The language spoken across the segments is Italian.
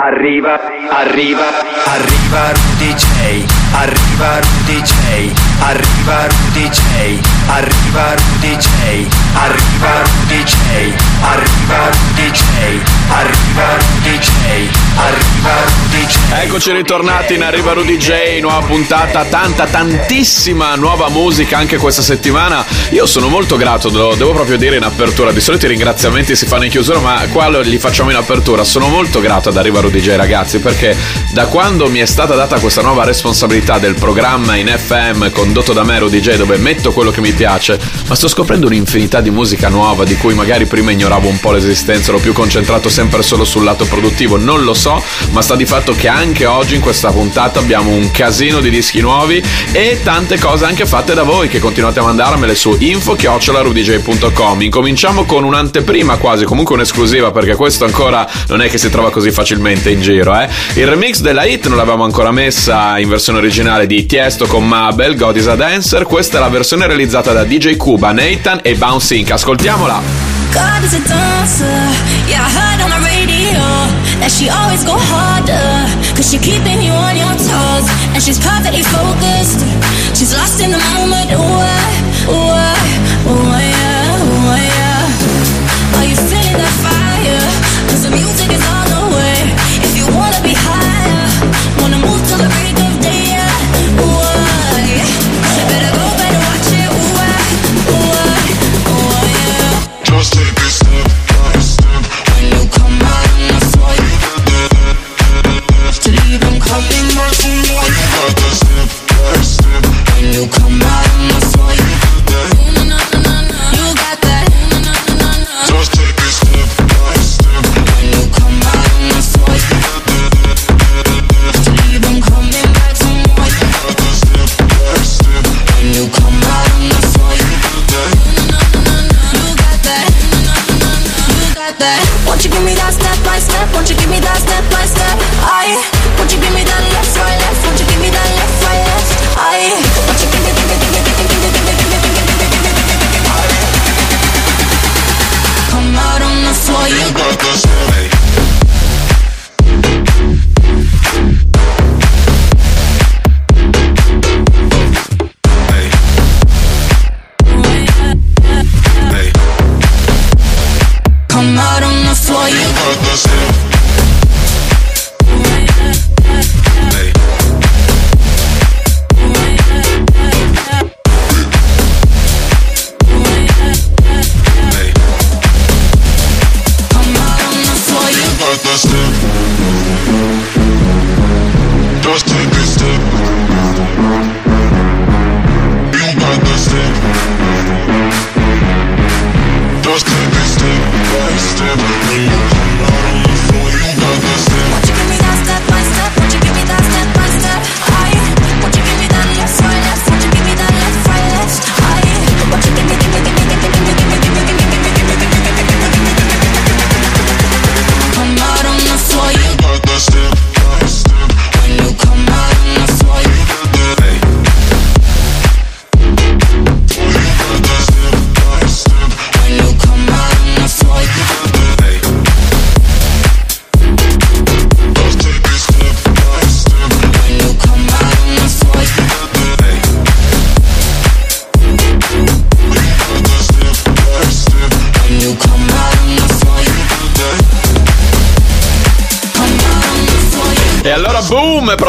Arriva, arriva, arriva un DJ, arriva un DJ, arriva Rudy J, arriva Rudy J, arriva Rudy J, arriva Rudy J, arriva Rudy J, arriva Rudy J. Eccoci ritornati in Arriva Rudy J, nuova puntata, tanta, tantissima nuova musica anche questa settimana. Io sono molto grato, lo devo proprio dire in apertura. Di solito i ringraziamenti si fanno in chiusura, ma qua li facciamo in apertura. Sono molto grato ad Arriva Rudy J, ragazzi, perché da quando mi è stata data questa nuova responsabilità del programma in FM condotto da me Rudy J, dove metto quello che mi piace, ma sto scoprendo un'infinità di musica nuova di cui magari prima ignoravo un po' l'esistenza, ero più concentrato sempre solo sul lato produttivo. Non lo so, ma sta di fatto che anche oggi in questa puntata abbiamo un casino di dischi nuovi e tante cose anche fatte da voi che continuate a mandarmele su info-rudj.com. Incominciamo con un'anteprima quasi, comunque un'esclusiva perché questo ancora non è che si trova così facilmente in giro, eh. Il remix della hit non l'avevamo ancora messa in versione originale di Tiesto con Mabel, God is a Dancer, questa è la versione realizzata da DJ Cuba, Nathan e Bounce Inc. Ascoltiamola. God is a dancer, yeah, I heard on the radio that she always go harder, cause she keeping you on your toes, and she's perfectly focused, she's lost in the moment, ooh, ooh,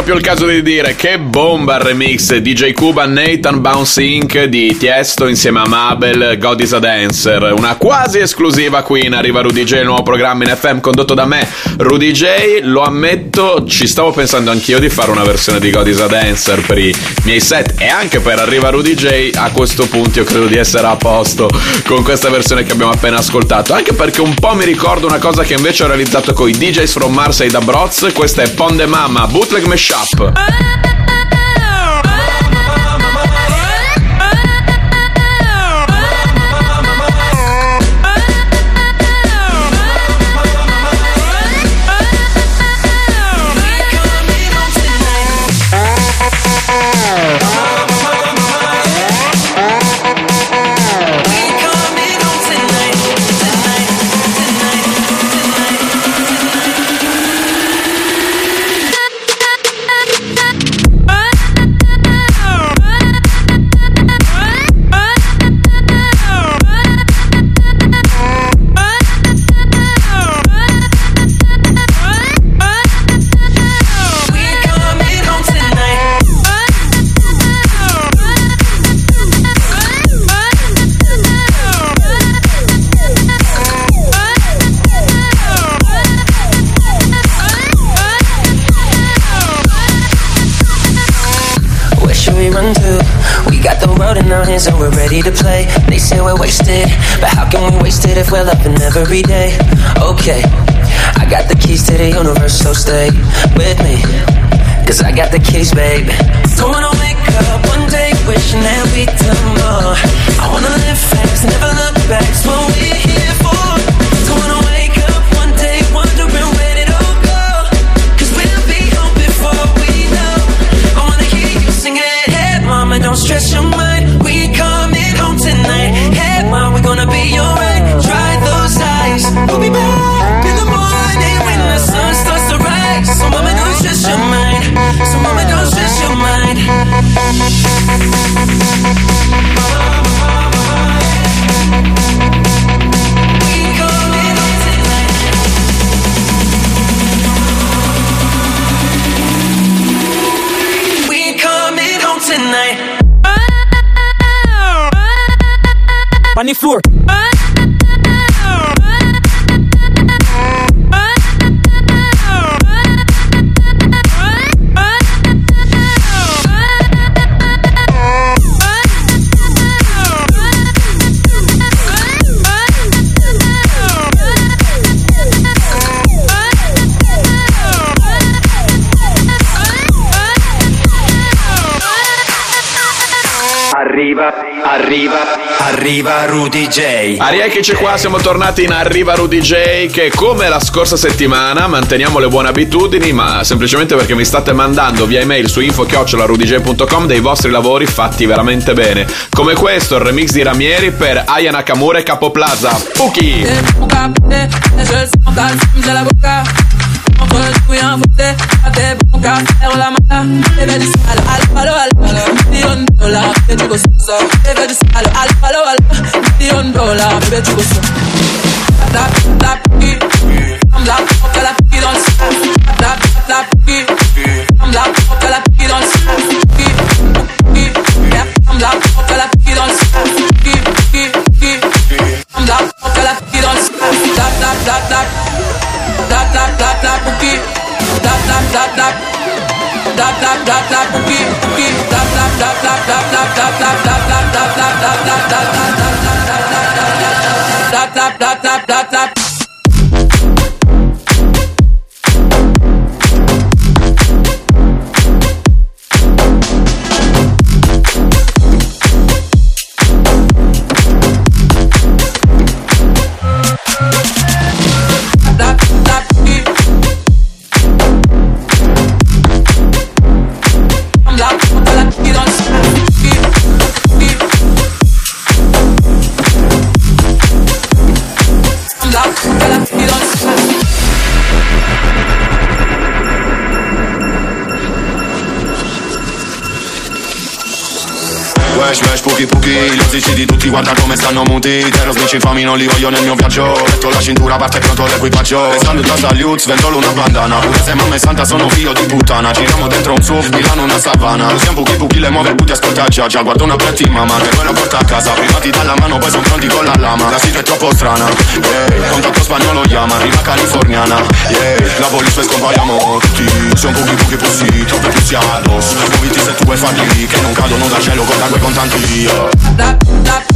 proprio il caso di dire che bomba il remix DJ Cuba Nathan Bounce Inc. di Tiesto insieme a Mabel God is a Dancer, una quasi esclusiva qui in Arriva Rudy J, il nuovo programma in FM condotto da me, Rudy J, lo ammetto, ci stavo pensando anch'io di fare una versione di God is a Dancer per i miei set. E anche per Arriva Rudy J, a questo punto io credo di essere a posto con questa versione che abbiamo appena ascoltato, anche perché un po' mi ricordo una cosa che invece ho realizzato con i DJs from Marseille da Broz, questa è Ponde Mamma, bootleg mashup. chapa. Hands and we're ready to play. They say we're wasted, but how can we waste it if we're loving every day? Okay, I got the keys to the universe, so stay with me. Cause I got the keys, babe. Don't wanna wake up one day wishing that we'd done more. I wanna live fast, never look back. It's what arriva, arriva Rudy J. Ariecchici qua, siamo tornati in Arriva Rudy J che come la scorsa settimana manteniamo le buone abitudini ma semplicemente perché mi state mandando via email su info-rudj.com dei vostri lavori fatti veramente bene come questo, il remix di Ramieri per Aya Nakamura e Capo Plaza Puki! go so. Baby, just follow, I'll follow, I'll Million dollar, baby, you go so. That da da da guarda come stanno muti Zero snitch infami, non li voglio nel mio viaggio. Metto la cintura, parte pronto l'equipaggio. Restando in casa agli Uz, ventolo una bandana. Pure se mamma è santa, sono figlio di puttana. Giriamo dentro un SUV, Milano una savana. Usiamo pochi pochi, le muove puti, ascolta già già. Guardo una pretti mamma, che poi la porta a casa. Privati dalla mano, poi sono pronti con la lama. La sigla è troppo strana, yeah. Contatto spagnolo chiama, arriva californiana. Yeah, la police e scompariamo tutti Sono pochi pochi posti, troppe pussiato Muoviti se tu vuoi farli, che non cadono dal cielo con quei contanti yeah. La, la,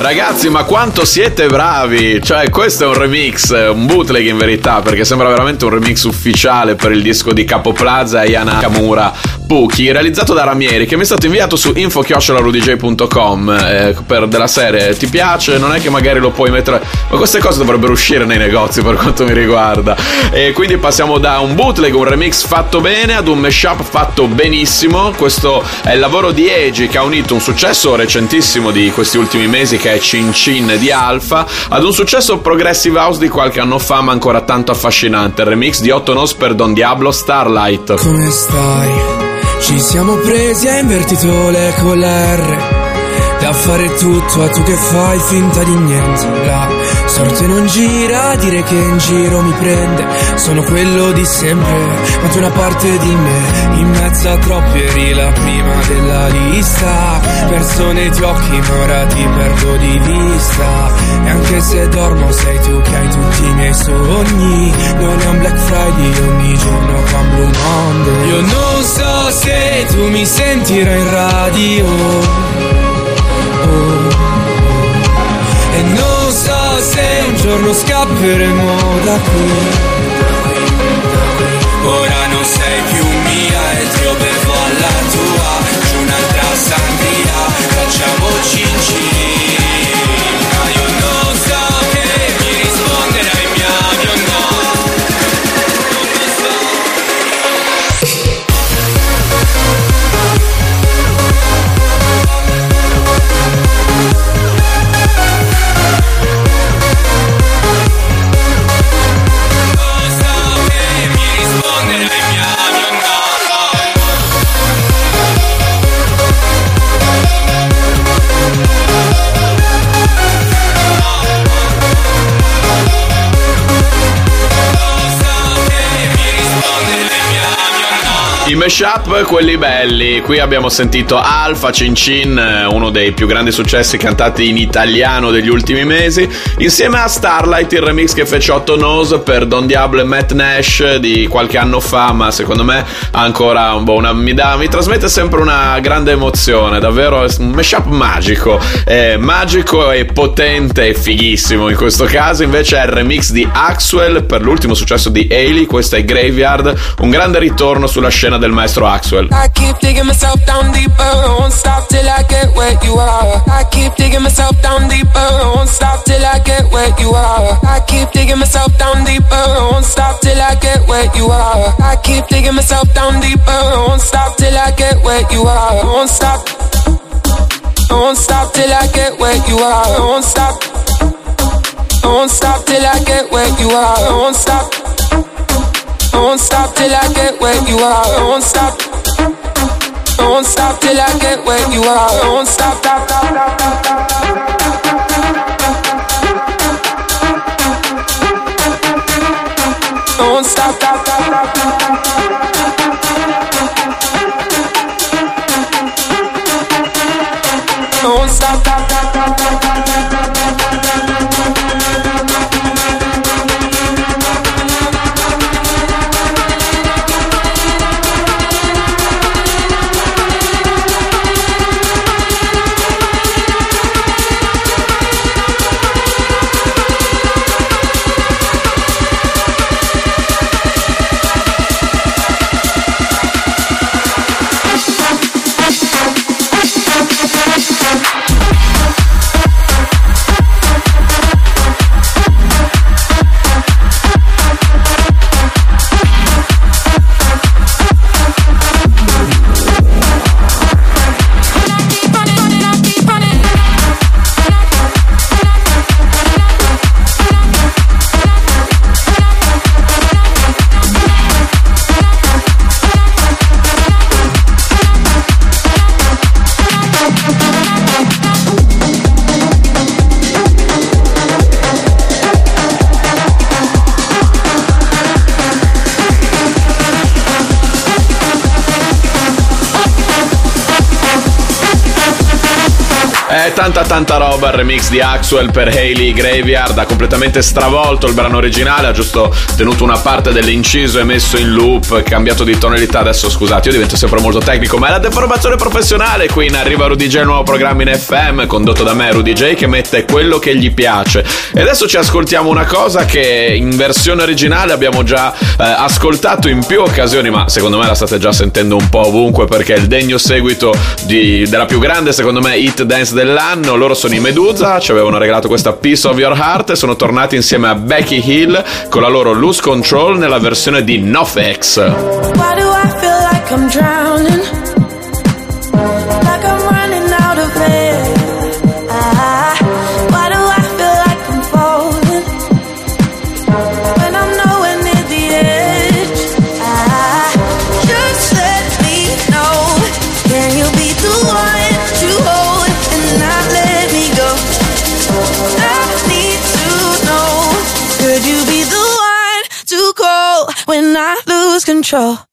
Ragazzi, ma quanto siete bravi! Cioè, questo è un remix, un bootleg in verità, perché sembra veramente un remix ufficiale per il disco di Capo Plaza e Yana Kamura. Spooky, realizzato da Ramieri, che mi è stato inviato su info-rudj.com eh, per della serie. Ti piace? Non è che magari lo puoi mettere. Ma queste cose dovrebbero uscire nei negozi per quanto mi riguarda. E quindi passiamo da un bootleg, un remix fatto bene, ad un mashup fatto benissimo. Questo è il lavoro di Eiji che ha unito un successo recentissimo di questi ultimi mesi, che è Chin Chin di Alpha, ad un successo progressive house di qualche anno fa, ma ancora tanto affascinante. Il remix di Otto Nos per Don Diablo Starlight. Come stai? Ci siamo presi e invertito le con l'R da fare tutto a tu che fai finta di niente. La sorte non gira, dire che in giro mi prende. Sono quello di sempre, ma tu una parte di me. In mezzo a troppi eri la prima della lista. Persone i tuoi occhi, ma ora ti perdo di vista. E anche se dormo sei tu che hai tutti i miei sogni. Non è un Black Friday ogni giorno qua Blue Monday Io non so se tu mi sentirai in radio e non so se un giorno scapperemo da qui. Ora non sei più mia e io bevo alla tua. C'è un'altra sangria, facciamo mashup, quelli belli. Qui abbiamo sentito Alfa Cin Cin, eh, uno dei più grandi successi cantati in italiano degli ultimi mesi, insieme a Starlight, il remix che fece Otto Nose per Don Diablo e Matt Nash di qualche anno fa, ma secondo me ancora un po' una, mi, dà, mi trasmette sempre una grande emozione, davvero un mashup magico, è magico e potente e fighissimo in questo caso, invece è il remix di Axwell per l'ultimo successo di Ailey, questo è Graveyard, un grande ritorno sulla scena del maestro Axwell. I keep digging myself down deeper, won't stop till I get where you are. I keep digging myself down deeper, won't stop till I get where you are. I keep digging myself down deeper, won't stop till I get where you are. I keep digging myself down deeper, won't stop till I get where you are. Won't stop. Won't stop till I get where you are. Won't stop. Won't stop till I get where you are. Won't stop. Won't stop till I get where you are. Don't stop. Don't stop till I get where you are. Don't stop. stop, stop, stop, stop, stop. Won't tanta tanta roba il remix di Axwell per Hayley Graveyard, ha completamente stravolto il brano originale, ha giusto tenuto una parte dell'inciso e messo in loop, cambiato di tonalità, adesso scusate io divento sempre molto tecnico, ma è la deformazione professionale, qui in arriva Rudy J, il nuovo programma in FM, condotto da me Rudy J che mette quello che gli piace. E adesso ci ascoltiamo una cosa che in versione originale abbiamo già eh, ascoltato in più occasioni, ma secondo me la state già sentendo un po' ovunque perché è il degno seguito di, della più grande, secondo me, hit dance dell'anno. Loro sono i Medusa, ci avevano regalato questa Piece of Your Heart e sono tornati insieme a Becky Hill con la loro Loose Control nella versione di Nofex. Why do I feel like I'm drowning? Lose control?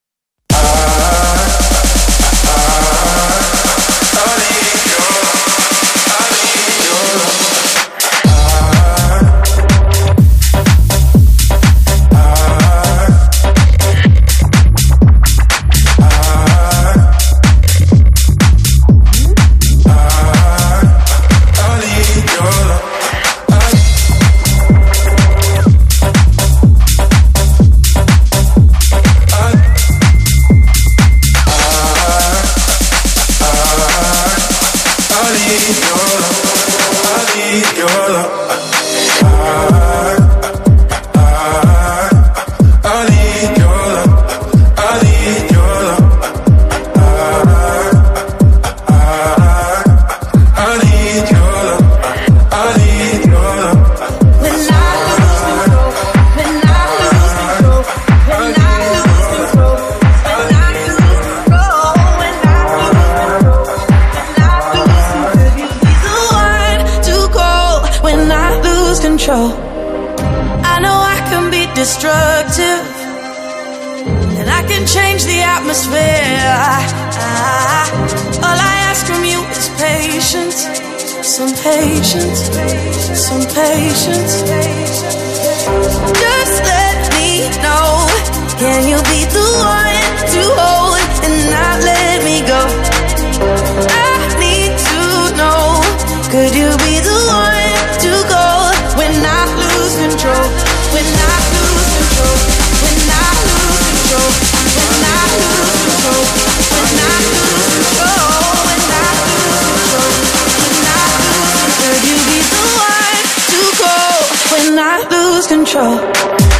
Lose control?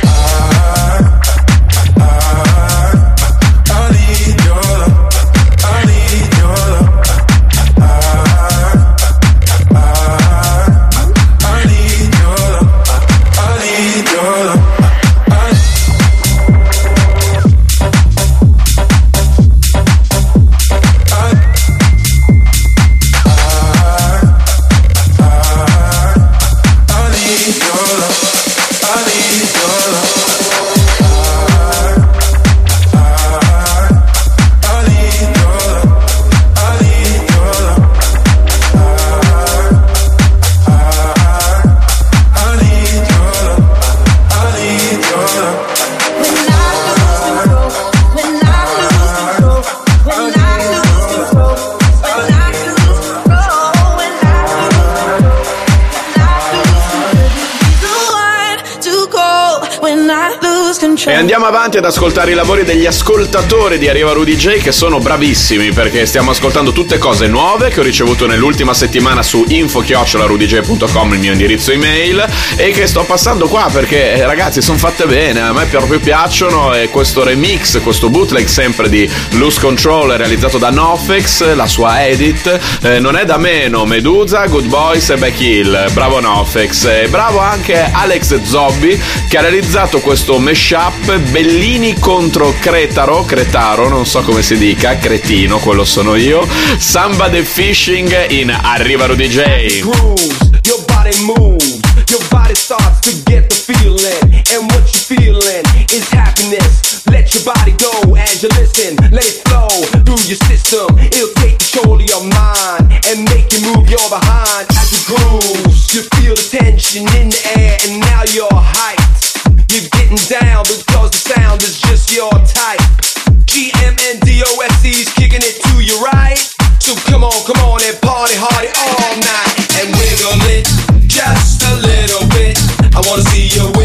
Andiamo avanti ad ascoltare i lavori degli ascoltatori di Arriva Rudy J che sono bravissimi perché stiamo ascoltando tutte cose nuove che ho ricevuto nell'ultima settimana su info-rudyj.com il mio indirizzo email e che sto passando qua perché eh, ragazzi sono fatte bene, a me proprio piacciono e questo remix, questo bootleg sempre di Loose Control realizzato da Nofex, la sua edit, eh, non è da meno Medusa, Good Boys e Becky Hill, bravo Nofex e bravo anche Alex Zobbi che ha realizzato questo mashup Bellini contro Cretaro, Cretaro, non so come si dica, cretino, quello sono io, Samba the Fishing in Arriva Rudy J. grooves, your your body starts to get the feeling, and what you feeling is happiness. Let your body go as you listen, let it flow through your system. It'll take control of your mind and make you move your behind as it grooves. You feel the tension in the air, and now you're hyped. Getting down because the sound is just your type. GMNDOSC's kicking it to you right. So come on, come on and party hardy all night and wiggle it just a little bit. I wanna see you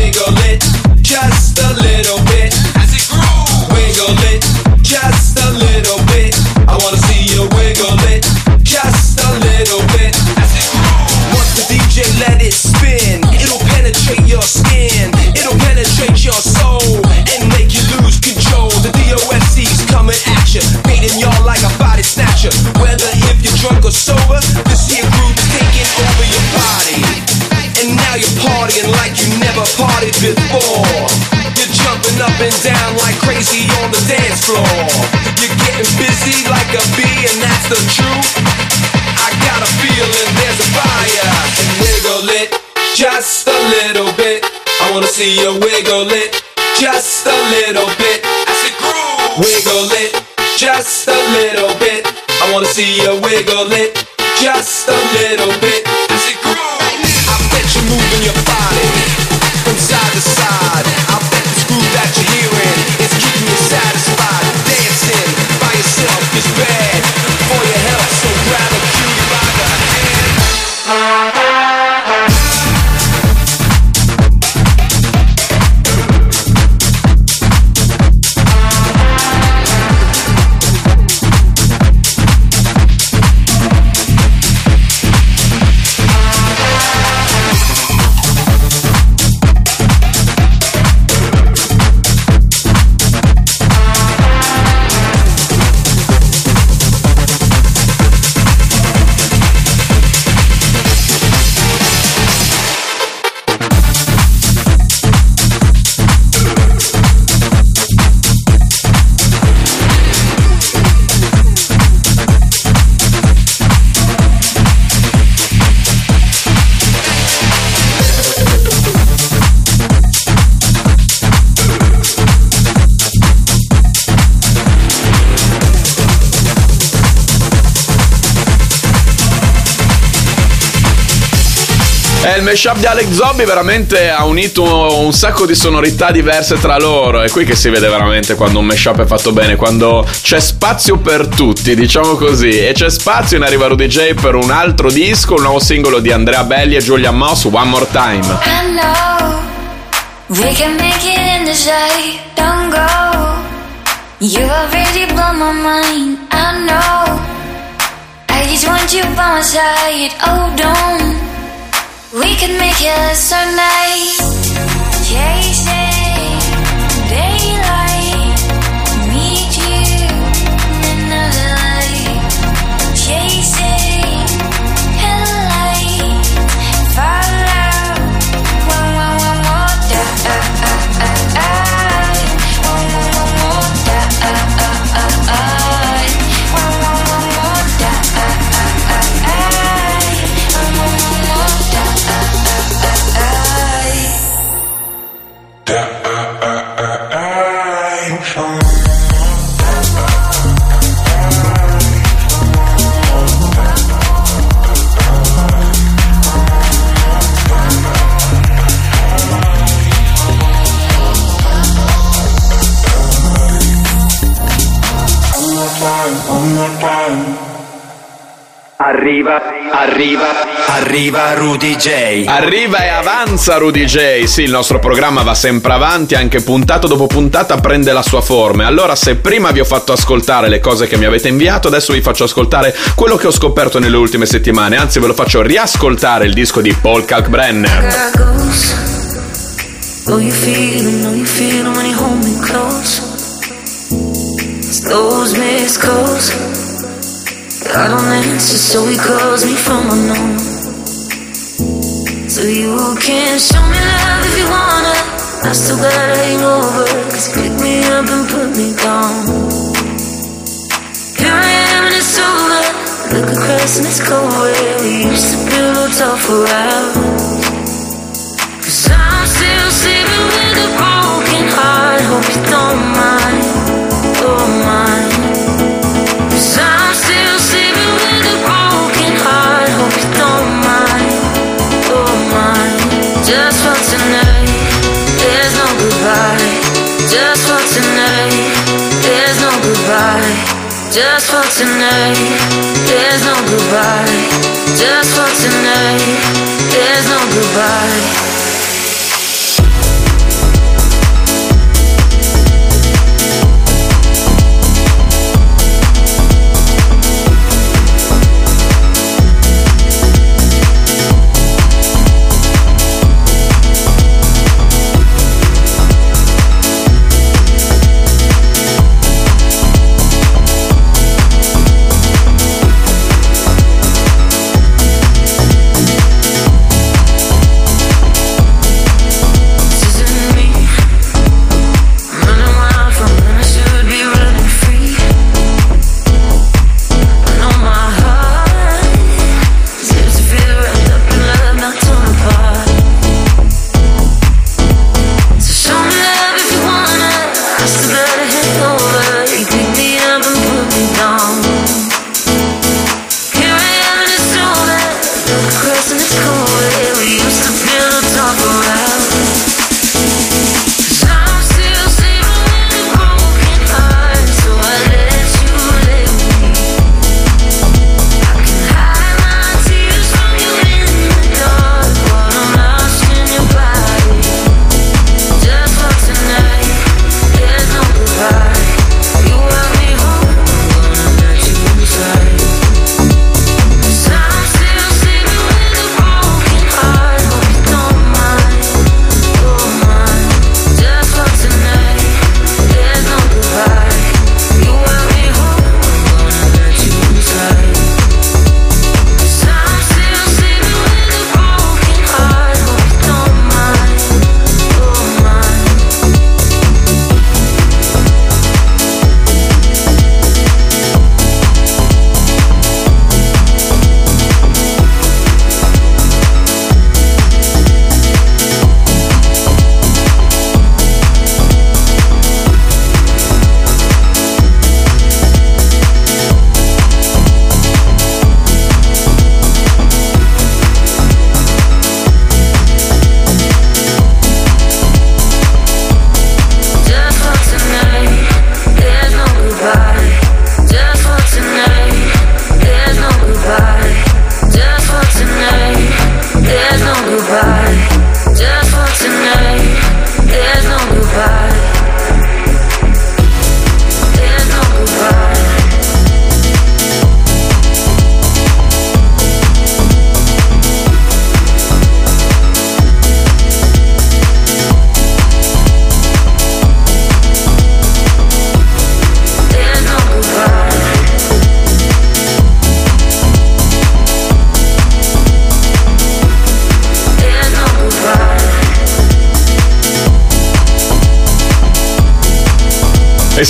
snatcher. Whether if you're drunk or sober, this here groove is taking over your body. And now you're partying like you never partied before. You're jumping up and down like crazy on the dance floor. You're getting busy like a bee, and that's the truth. I got a feeling there's a fire. And wiggle it just a little bit. I wanna see you wiggle it just a little bit. See you wiggle it. Just a mashup di Alex Zombie veramente ha unito un sacco di sonorità diverse tra loro. È qui che si vede veramente quando un mashup è fatto bene, quando c'è spazio per tutti, diciamo così. E c'è spazio in Arriva Rudy J per un altro disco, un nuovo singolo di Andrea Belli e Julian Moss, One More Time. I know we can make it in the shade. Don't go. You already blown my mind. I know. I just want you by my side. Oh, don't. We can make it so nice. Chasing Arriva, arriva, arriva Rudy J. Arriva e avanza Rudy J. Sì, il nostro programma va sempre avanti, anche puntata dopo puntata prende la sua forma. Allora, se prima vi ho fatto ascoltare le cose che mi avete inviato, adesso vi faccio ascoltare quello che ho scoperto nelle ultime settimane. Anzi, ve lo faccio riascoltare il disco di Paul Kalkbrenner. Oh, you feel know you feel when you hold me close. It's those missed calls. I don't answer, so he calls me from unknown. So you can show me love if you wanna. I still got a hangover, cause pick me up and put me down. Here I am and it's over. Look across and it's cold where we used to pillow talk for hours. Cause I'm still sleeping with a broken heart. Hope you don't There's no goodbye, just for tonight. There's no goodbye.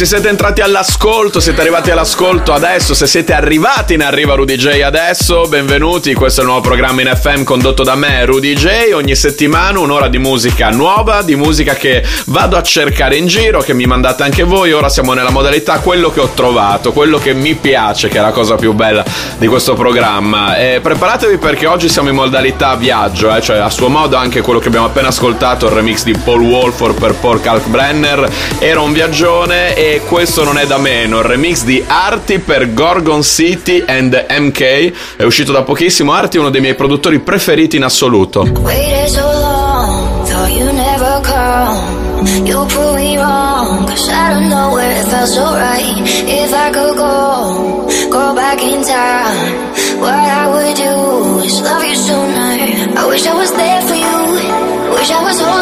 Se siete entrati all'ascolto, siete arrivati all'ascolto adesso, se siete arrivati in Arriva Rudy J adesso, benvenuti. Questo è il nuovo programma in FM condotto da me, Rudy J. Ogni settimana un'ora di musica nuova, di musica che vado a cercare in giro, che mi mandate anche voi. Ora siamo nella modalità quello che ho trovato, quello che mi piace, che è la cosa più bella di questo programma. E preparatevi perché oggi siamo in modalità viaggio, eh, cioè a suo modo anche quello che abbiamo appena ascoltato, il remix di Paul Wolford per Paul Kalkbrenner, era un viaggione e questo non è da meno. Il remix di Arti per Gorgon City and MK è uscito da pochissimo. Arti è uno dei miei produttori preferiti in assoluto. I wish I was there for you. Wish I was holding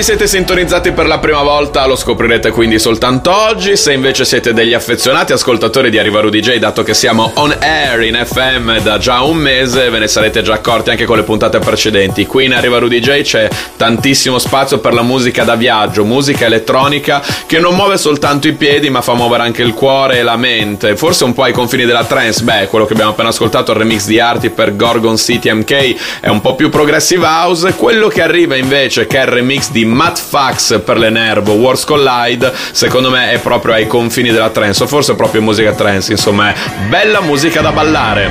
vi siete sintonizzati per la prima volta lo scoprirete quindi soltanto oggi, se invece siete degli affezionati ascoltatori di Arriva Rudy J, dato che siamo on air in FM da già un mese, ve ne sarete già accorti anche con le puntate precedenti. Qui in Arriva Rudy J c'è tantissimo spazio per la musica da viaggio, musica elettronica che non muove soltanto i piedi ma fa muovere anche il cuore e la mente, forse un po' ai confini della trance, beh, quello che abbiamo appena ascoltato, il remix di Arti per Gorgon City MK è un po' più progressive house, quello che arriva invece che è il remix di Matt Fax per le Nervo, Wars Collide, secondo me è proprio ai confini della trance, o forse proprio musica trance, insomma è bella musica da ballare.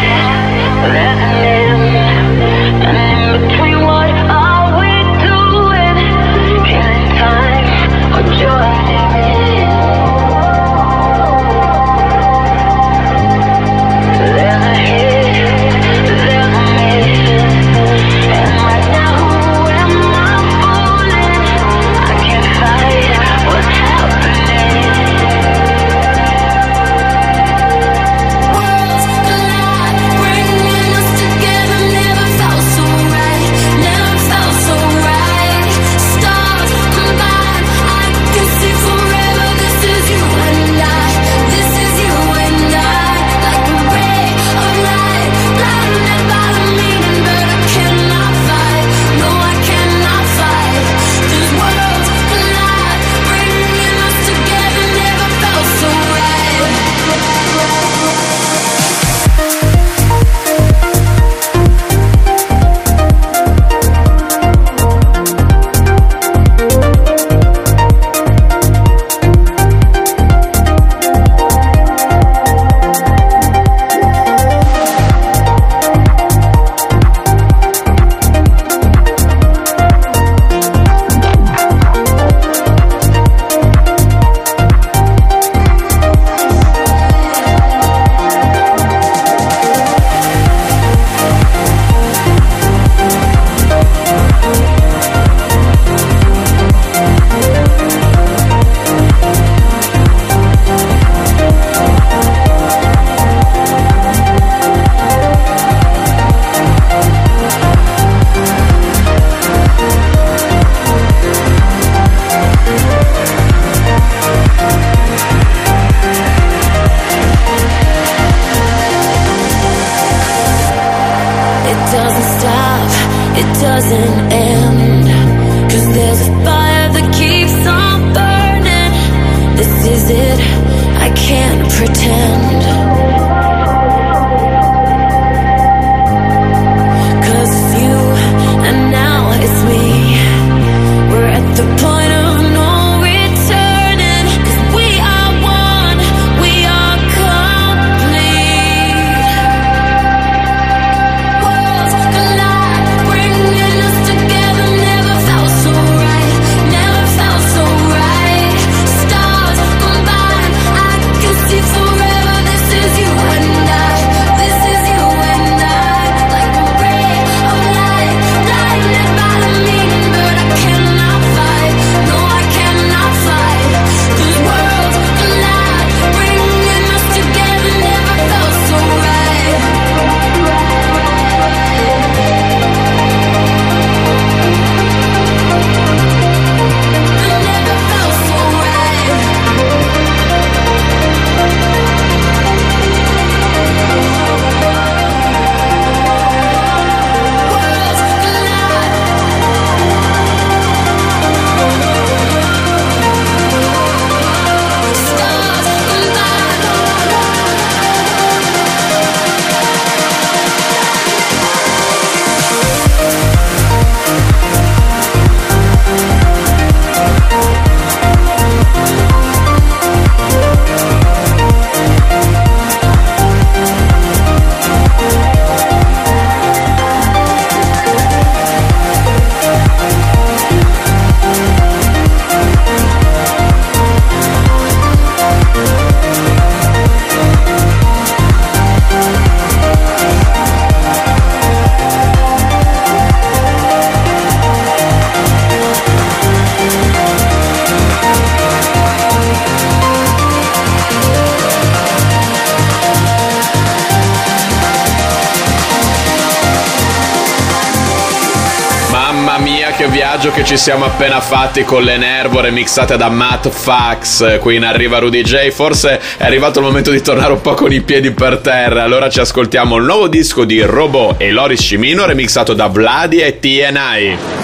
che doesn't ci siamo appena fatti con le Nervo remixate da Matt Fax. Qui in arriva Rudy J. Forse è arrivato il momento di tornare un po' con i piedi per terra. Allora ci ascoltiamo il nuovo disco di Robot e Loris Cimino remixato da Vladi e TNI.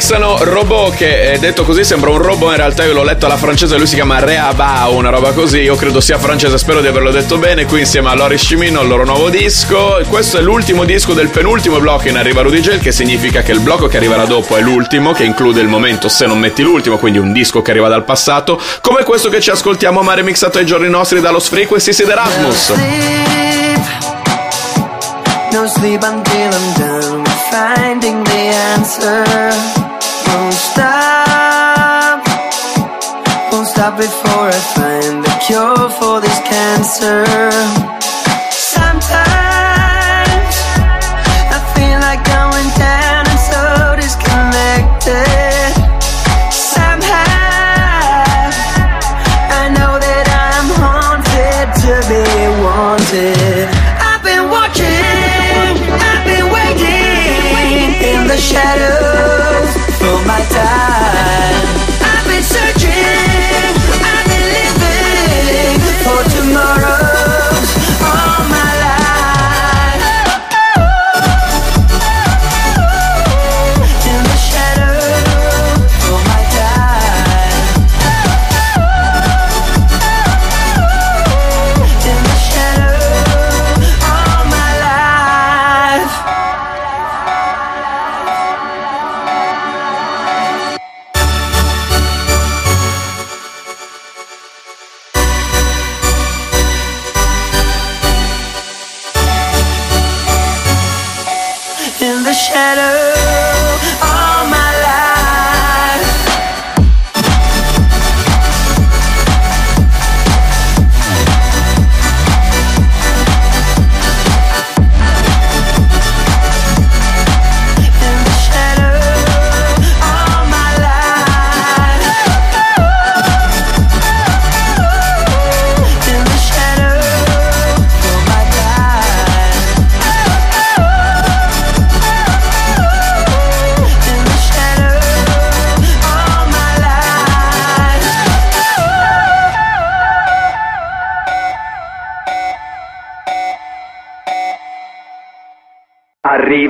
Remixano Robot che eh, detto così sembra un robot in realtà io l'ho letto alla francese lui si chiama Reabao una roba così io credo sia francese spero di averlo detto bene qui insieme a Loris Cimino il loro nuovo disco questo è l'ultimo disco del penultimo blocco in arriva Rudy J che significa che il blocco che arriverà dopo è l'ultimo che include il momento se non metti l'ultimo quindi un disco che arriva dal passato come questo che ci ascoltiamo ma remixato ai giorni nostri dallo Frequency Sid Erasmus No sleep until I'm done finding the answer. Before I find the cure for this cancer.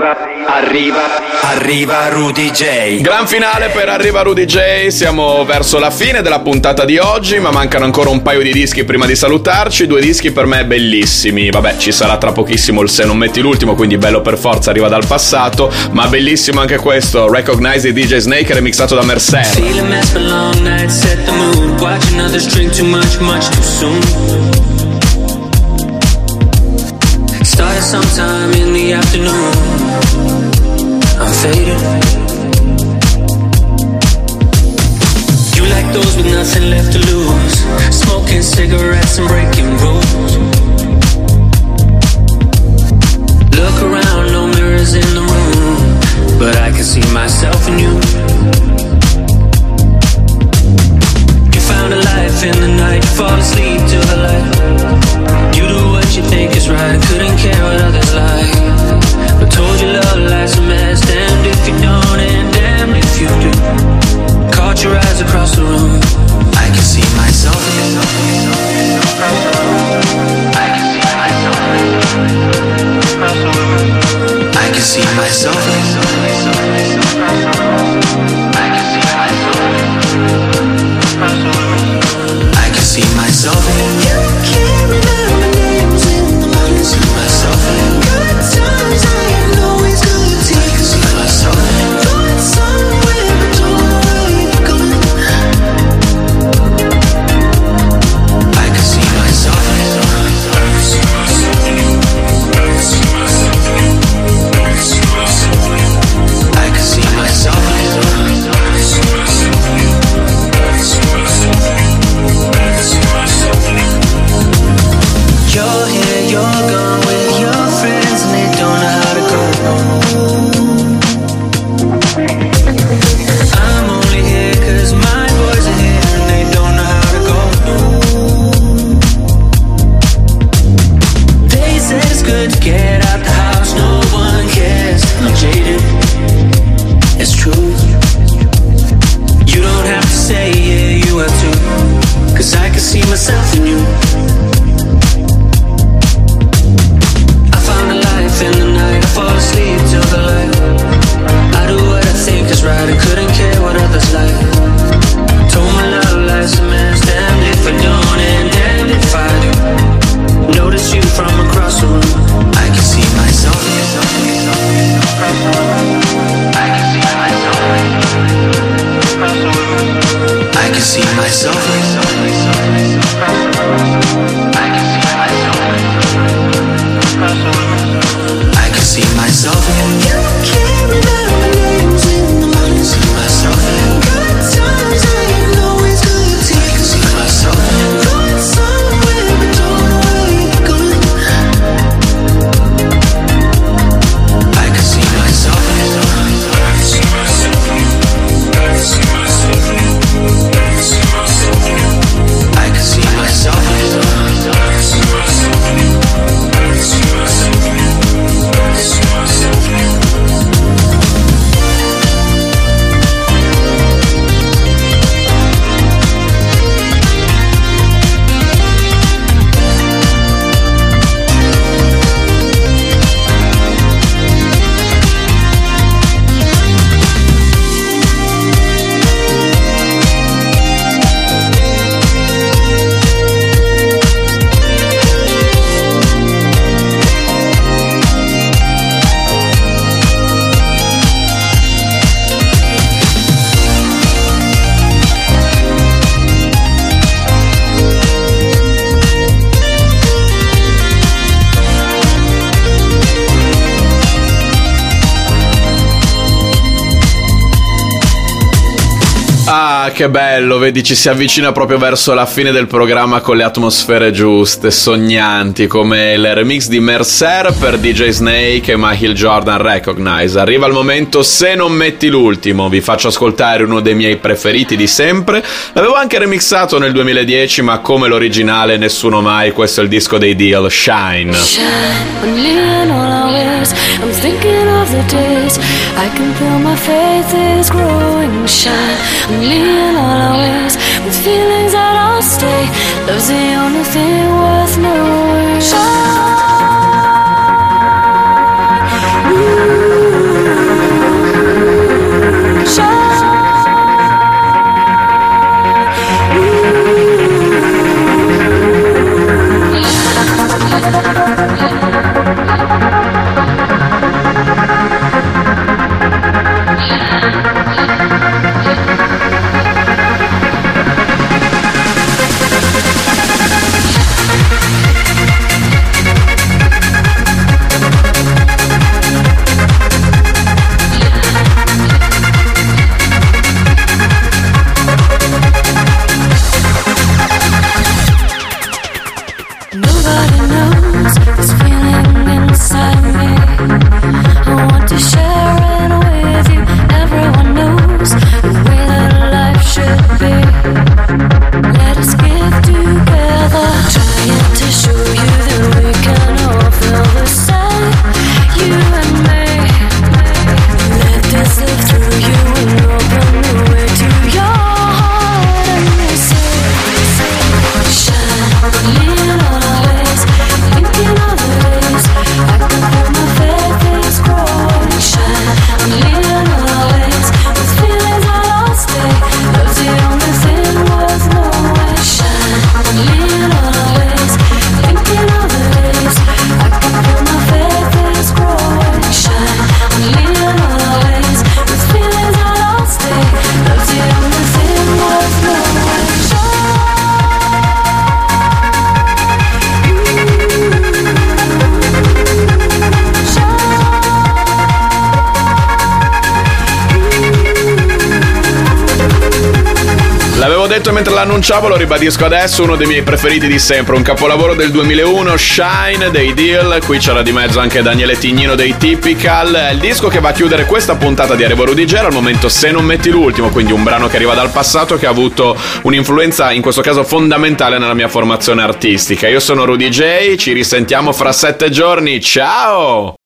Arriva, arriva, arriva Rudy J. Gran finale per Arriva Rudy J, siamo verso la fine della puntata di oggi, ma mancano ancora un paio di dischi prima di salutarci, due dischi per me bellissimi. Vabbè, ci sarà tra pochissimo il Se non metti l'ultimo, quindi bello per forza, arriva dal passato, ma bellissimo anche questo, Recognize di DJ Snake remixato da Mercer. Feel a faded. You like those with nothing left to lose, smoking cigarettes and breaking rules. Look around, no mirrors in the room, but I can see myself in you. You found a life in the night, fall asleep to the light. You do what you think is right, couldn't care what others like. But told you love lies a mess damned if you don't and damned if you do Caught your eyes across the room. I can see myself. I can see myself. I can see myself. Ah, che bello, vedi, ci si avvicina proprio verso la fine del programma con le atmosfere giuste, sognanti, come il remix di Mercer per DJ Snake e Michael Jordan Recognize. Arriva il momento se non metti l'ultimo, vi faccio ascoltare uno dei miei preferiti di sempre. L'avevo anche remixato nel 2010, ma come l'originale nessuno mai, questo è il disco dei Deal, Shine. Shine only in all our ways With feelings that'll stay Love's the only thing worth knowing. L'annunciavo, lo ribadisco adesso, uno dei miei preferiti di sempre, un capolavoro del 2001, Shine dei Deal, qui c'era di mezzo anche Daniele Tignino dei Typical, il disco che va a chiudere questa puntata di Arrivo Rudy J, al momento se non metti l'ultimo, quindi un brano che arriva dal passato che ha avuto un'influenza in questo caso fondamentale nella mia formazione artistica. Io sono Rudy J, ci risentiamo fra sette giorni, ciao!